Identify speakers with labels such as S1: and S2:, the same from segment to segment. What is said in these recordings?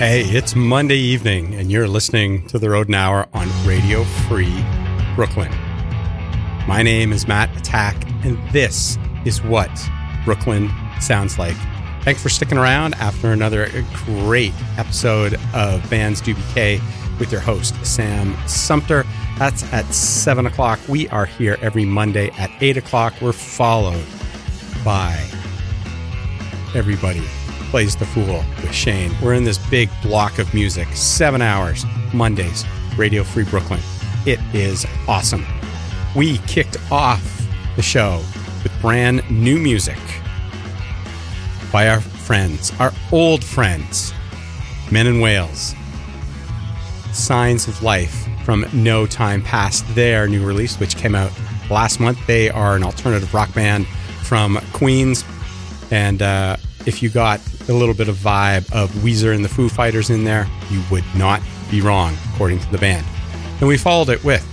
S1: Hey, it's Monday evening, and you're listening to the Rodent Hour on Radio Free Brooklyn. My name is Matt Attack, and this is what Brooklyn sounds like. Thanks for sticking around after another great episode of Bands Do BK with your host, Sam Sumter. That's at 7 o'clock. We are here every Monday at 8 o'clock. We're followed by everybody plays the fool with Shane. We're in this big block of music, seven hours, Mondays, Radio Free Brooklyn. It is awesome. We kicked off the show with brand new music by our friends, our old friends, Men and Whales. Signs of Life from No Time Past, their new release, which came out last month. They are an alternative rock band from Queens. And uh, if you got a little bit of vibe of Weezer and the Foo Fighters in there, you would not be wrong, according to the band. And we followed it with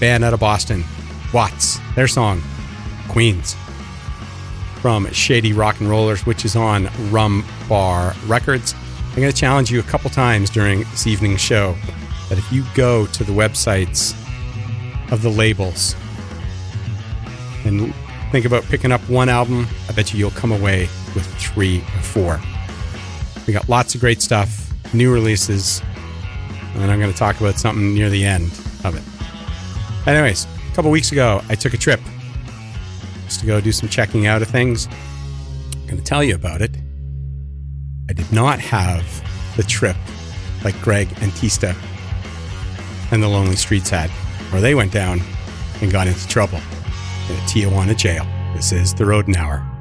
S1: band out of Boston, Watts, their song, Queens, from Shady Rock and Rollers, which is on Rum Bar Records. I'm going to challenge you a couple times during this evening's show that if you go to the websites of the labels and think about picking up one album, I bet you you'll come away with three or four. We got lots of great stuff, new releases, and then I'm going to talk about something near the end of it. Anyways, a couple weeks ago, I took a trip just to go do some checking out of things. I'm going to tell you about it. I did not have the trip like Greg Antista and the Lonely Streets had, where they went down and got into trouble in a Tijuana jail. This is the Rodent Hour.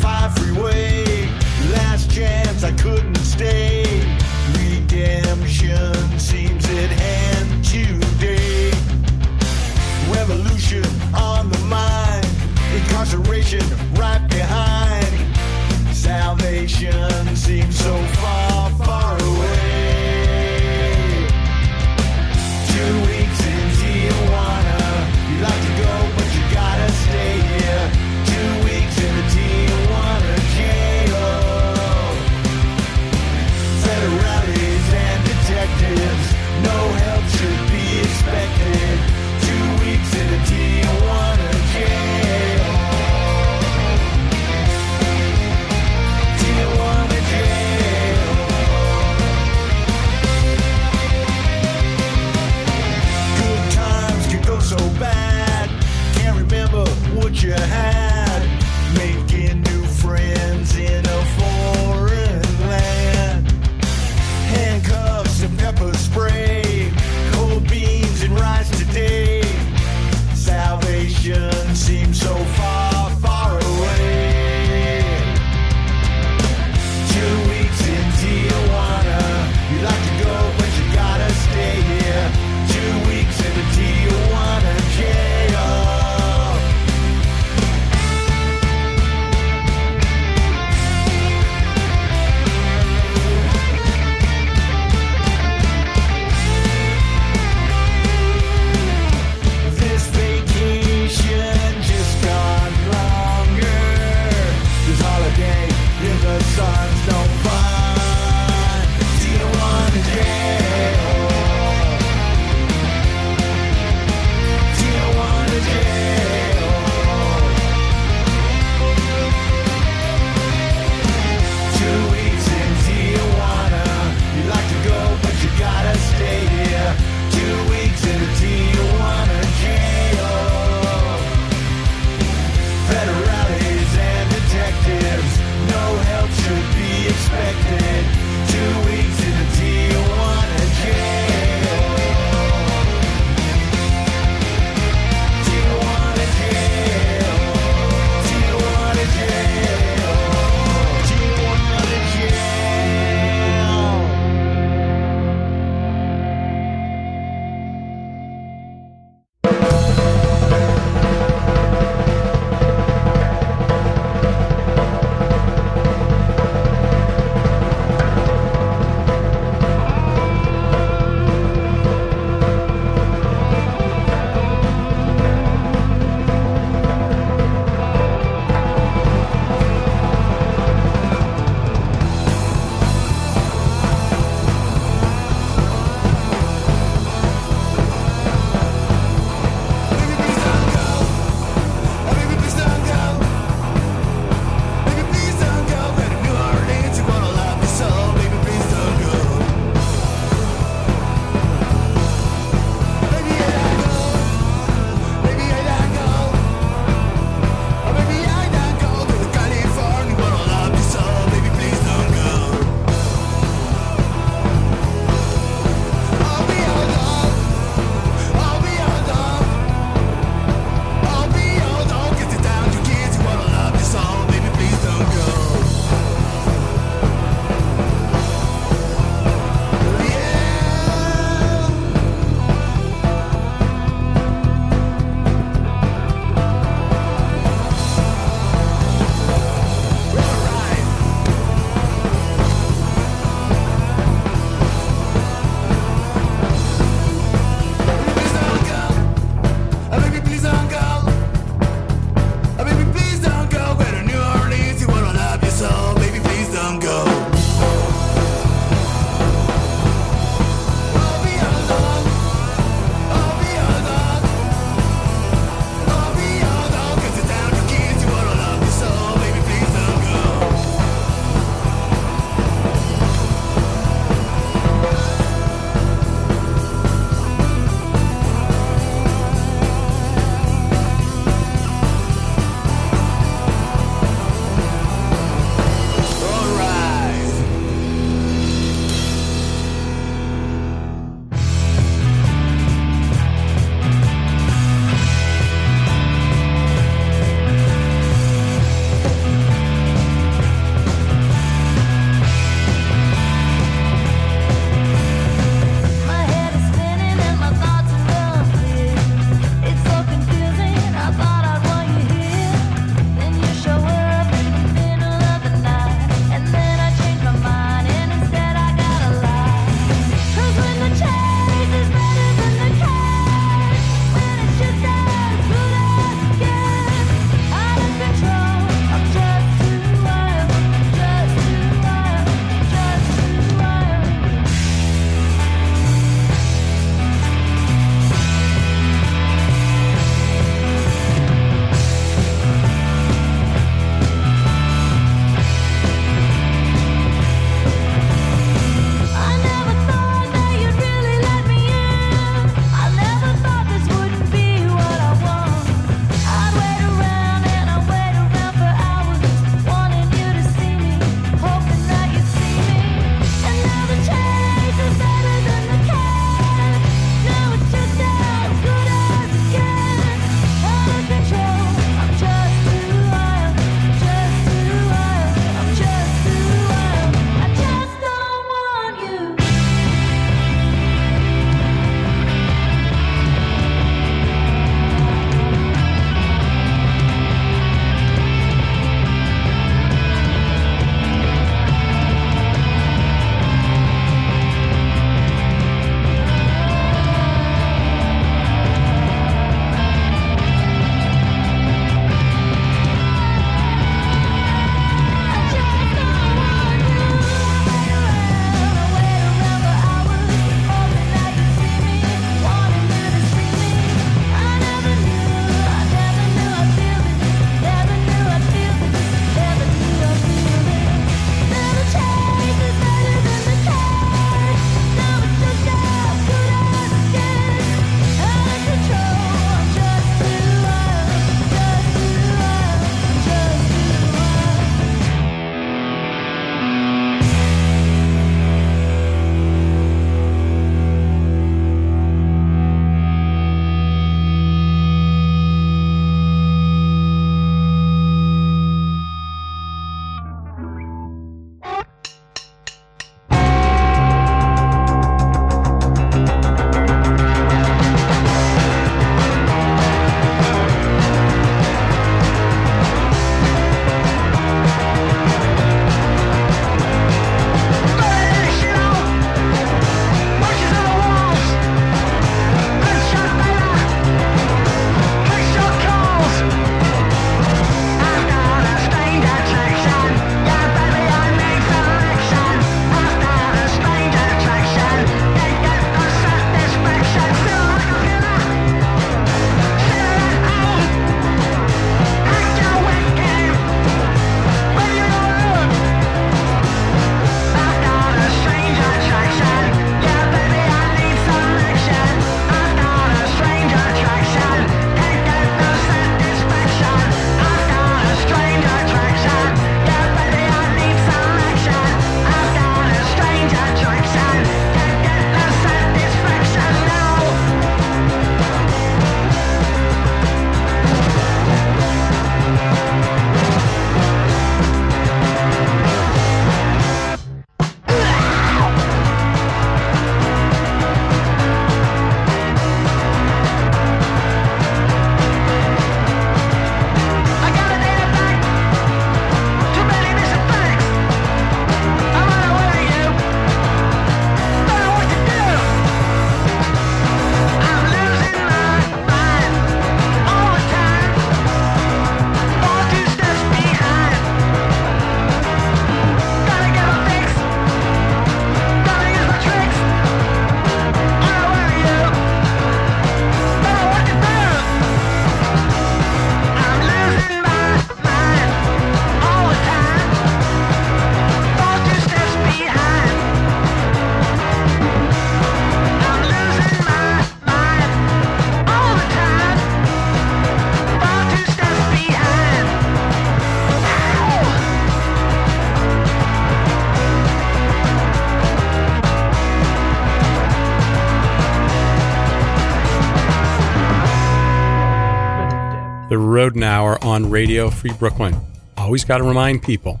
S1: Hour on Radio Free Brooklyn. Always got to remind people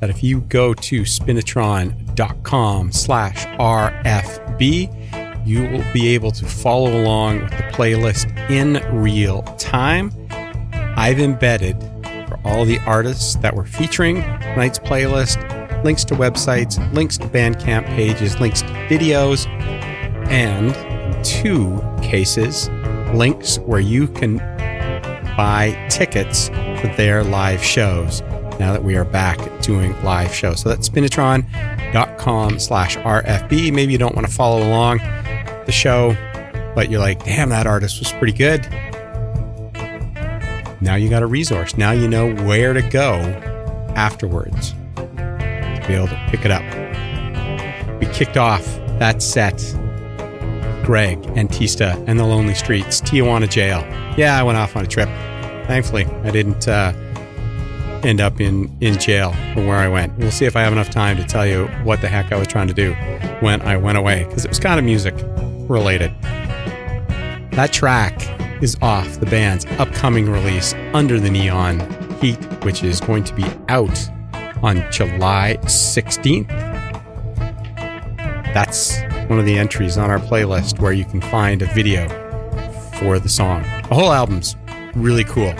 S1: that if you go to spinitron.com slash RFB, you will be able to follow along with the playlist in real time. I've embedded for all the artists that we're featuring tonight's playlist links to websites, links to Bandcamp pages, links to videos, and in two cases, links where you can buy tickets for their live shows now that we are back doing live shows. So that's spinitron.com slash RFB. Maybe you don't want to follow along the show, but you're like, damn, that artist was pretty good. Now you got a resource. Now you know where to go afterwards to be able to pick it up. We kicked off that set Greg Antista and the Lonely Streets, Tijuana Jail. Yeah, I went off on a trip. Thankfully, I didn't uh, end up in, in jail from where I went. We'll see if I have enough time to tell you what the heck I was trying to do when I went away, because it was kind of music related. That track is off the band's upcoming release, Under the Neon Heat, which is going to be out on July 16th. That's one of the entries on our playlist where you can find a video for the song. The whole album's really cool.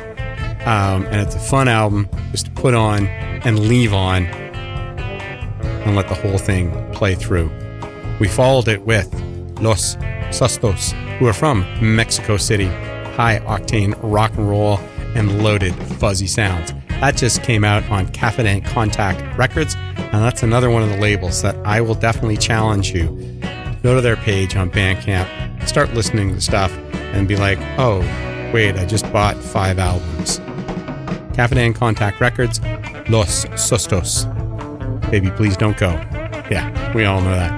S1: Um, and it's a fun album just to put on and leave on and let the whole thing play through. We followed it with Los Sustos, who are from Mexico City. High octane rock and roll and loaded fuzzy sounds. That just came out on Confident Contact Records, and that's another one of the labels that I will definitely challenge you. Go to their page on Bandcamp, start listening to stuff, and be like, oh, wait, I just bought five albums. Confident Contact Records, Los Sustos. Baby, please don't go. Yeah, we all know that.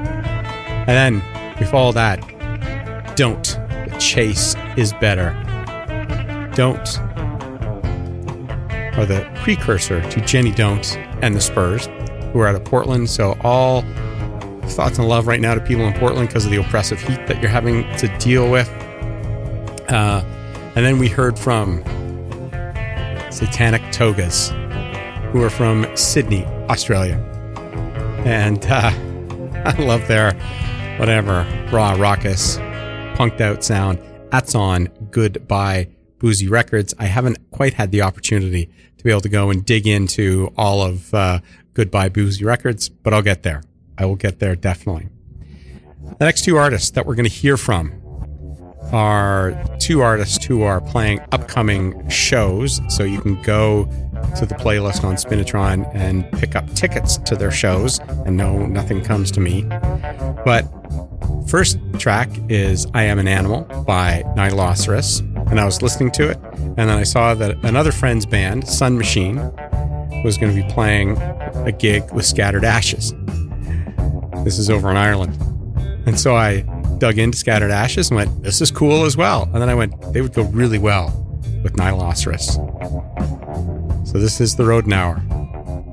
S1: And then we follow that. Don't. The chase is better. Don't are the precursor to Jenny Don't and the Spurs, who are out of Portland. So all thoughts and love right now to people in Portland because of the oppressive heat that you're having to deal with. Uh, and then we heard from Satanic Togas, who are from Sydney, Australia. And uh, I love their whatever raw, raucous, punked out sound. That's on Goodbye Boozy Records. I haven't quite had the opportunity to be able to go and dig into all of uh, Goodbye Boozy Records, but I'll get there. I will get there definitely. The next two artists that we're going to hear from are two artists who are playing upcoming shows. So you can go to the playlist on Spinitron and pick up tickets to their shows. And no, nothing comes to me. But first track is I Am an Animal by Nihiloceros. And I was listening to it. And then I saw that another friend's band, Sun Machine, was going to be playing a gig with Scattered Ashes. This is over in Ireland. And so I dug into Scattered Ashes and went, this is cool as well. And then I went, they would go really well with Nihiloceros. So this is the Rodent Hour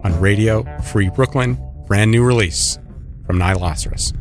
S1: on Radio Free Brooklyn, brand new release from
S2: Nihiloceros.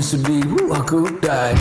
S2: Kiss me so deep, I could die.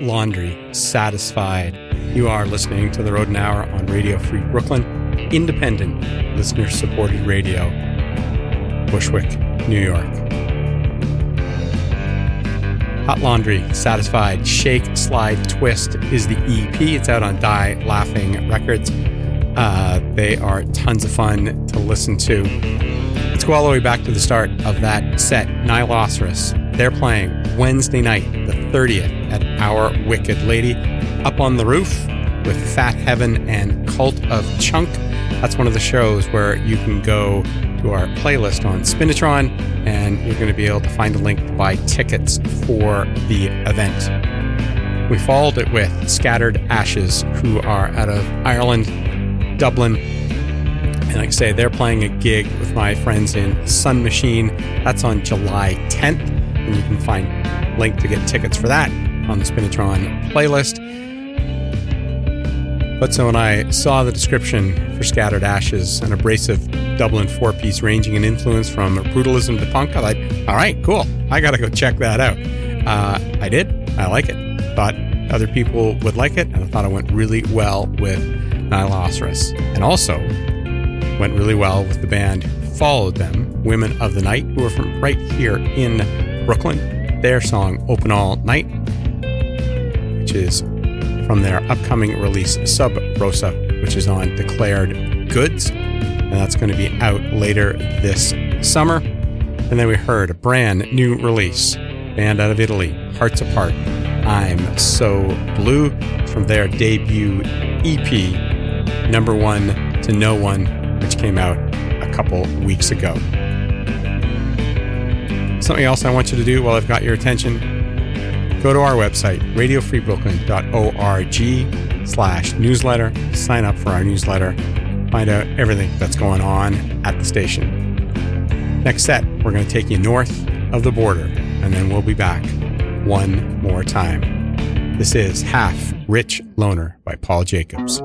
S1: Laundry, Satisfied. You are listening to the Rodent Hour on Radio Free Brooklyn, independent, listener supported radio, Bushwick, New York. Hot Laundry, Satisfied, Shake, Slide, Twist is the EP. It's out on Die Laughing Records. Uh, they are tons of fun to listen to. Let's go all the way back to the start of that set, Nihiloceros. They're playing Wednesday night, the 30th, at Our Wicked Lady, up on the roof with Fat Heaven and Cult of Chunk. That's one of the shows where you can go to our playlist on Spinitron and you're going to be able to find a link to buy tickets for the event. We followed it with Scattered Ashes, who are out of Ireland, Dublin. And like I say, they're playing a gig with my friends in Sun Machine. That's on July 10th. And you can find link to get tickets for that on the Spinitron playlist. But so when I saw the description for Scattered Ashes, an abrasive Dublin four piece ranging in influence from brutalism to punk, I thought, all right, cool. I got to go check that out. Uh, I did. I like it. Thought other people would like it, and I thought it went really well with Nihiloceros. And also went really well with the band who followed them, Women of the Night, who are from right here in Brooklyn. Their song Open All Night, which is from their upcoming release Sub Rosa, which is on Declared Goods. And that's going to be out later this summer. And then we heard a brand new release, band out of Italy, Hearts Apart. I'm So Blue from their debut EP, Number One to No One, which came out a couple weeks ago. Something else I want you to do while I've got your attention go to our website, radiofreebrooklyn.org slash newsletter, sign up for our newsletter, find out everything that's going on at the station. Next set, we're going to take you north of the border, and then we'll be back one more time. This is Half Rich Loner by Paul Jacobs.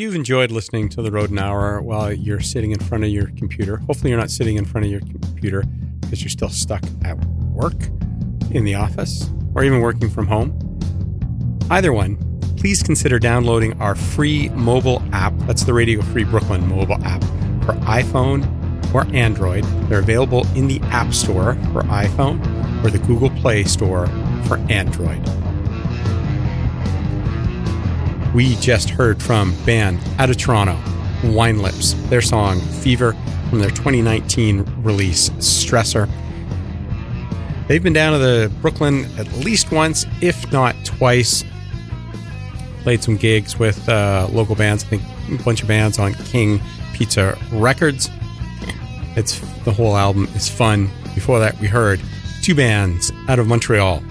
S1: You've enjoyed listening to the Rodent Hour while you're sitting in front of your computer, hopefully you're not sitting in front of your computer because you're still stuck at work, in the office, or even working from home. Either one, please consider downloading our free mobile app. That's the Radio Free Brooklyn mobile app for iPhone or Android. They're available in the App Store for iPhone or the Google Play Store for Android. We just heard from band out of Toronto, Wine Lips, their song Fever from their 2019 release Stressor. They've been down to the Brooklyn at least once, if not twice. Played some gigs with uh, local bands, I think a bunch of bands on King Pizza Records. It's the whole album is fun. Before that, we heard two bands out of Montreal,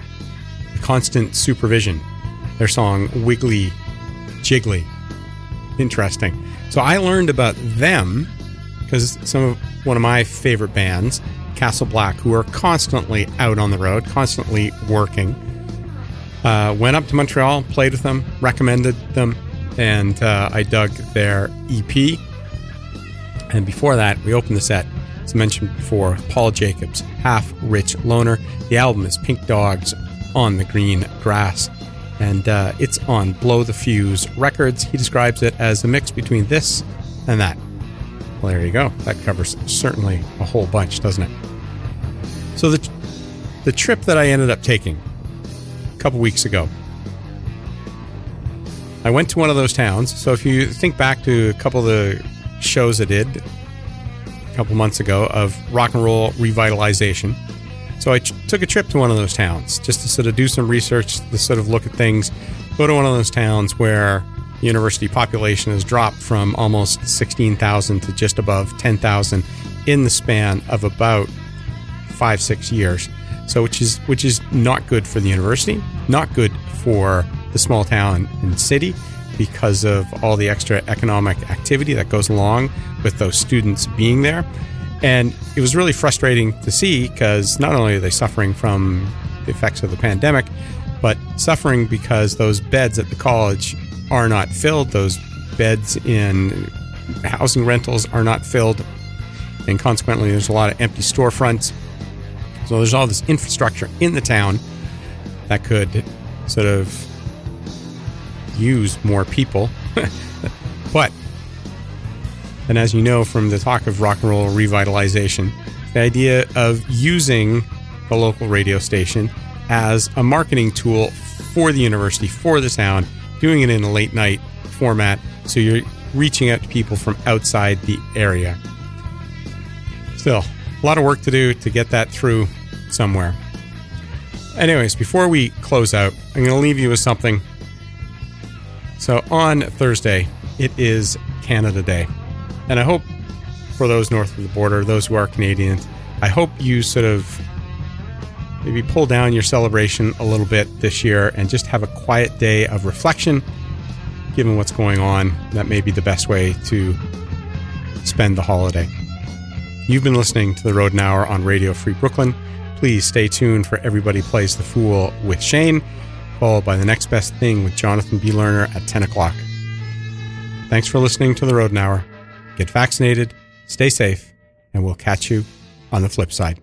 S1: Constant Supervision, their song Wiggly Jiggly. Interesting. So I learned about them because some of one of my favorite bands, Castle Black, who are constantly out on the road, constantly working. Uh, went up to Montreal, played with them, recommended them, and uh, I dug their EP. And before that, we opened the set, as mentioned before, Paul Jacobs, Half Rich Loner. The album is Pink Dogs on the Green Grass, and uh, it's on Blow the Fuse Records. He describes it as a mix between this and that. Well, there you go. That covers certainly a whole bunch, doesn't it? So the the trip that I ended up taking a couple weeks ago, I went to one of those towns. So if you think back to a couple of the shows I did a couple months ago of rock and roll revitalization, so I ch- took a trip to one of those towns just to sort of do some research, to sort of look at things, go to one of those towns where the university population has dropped from almost 16,000 to just above 10,000 in the span of about five, six years. So which is which is not good for the university, not good for the small town and city because of all the extra economic activity that goes along with those students being there. And it was really frustrating to see because not only are they suffering from the effects of the pandemic, but suffering because those beds at the college are not filled. Those beds in housing rentals are not filled. And consequently, there's a lot of empty storefronts. So there's all this infrastructure in the town that could sort of use more people. but, and as you know from the talk of rock and roll revitalization, the idea of using the local radio station as a marketing tool for the university, for the town, doing it in a late night format. So you're reaching out to people from outside the area. Still, a lot of work to do to get that through somewhere. Anyways, before we close out, I'm going to leave you with something. So on Thursday, it is Canada Day. And I hope for those north of the border, those who are Canadians, I hope you sort of maybe pull down your celebration a little bit this year and just have a quiet day of reflection. Given what's going on, that may be the best way to spend the holiday. You've been listening to the Rodent Hour on Radio Free Brooklyn. Please stay tuned for Everybody Plays the Fool with Shane, followed by The Next Best Thing with Jonathan B. Lerner at 10 o'clock. Thanks for listening to the Rodent Hour. Get vaccinated, stay safe, and we'll catch you on the flip side.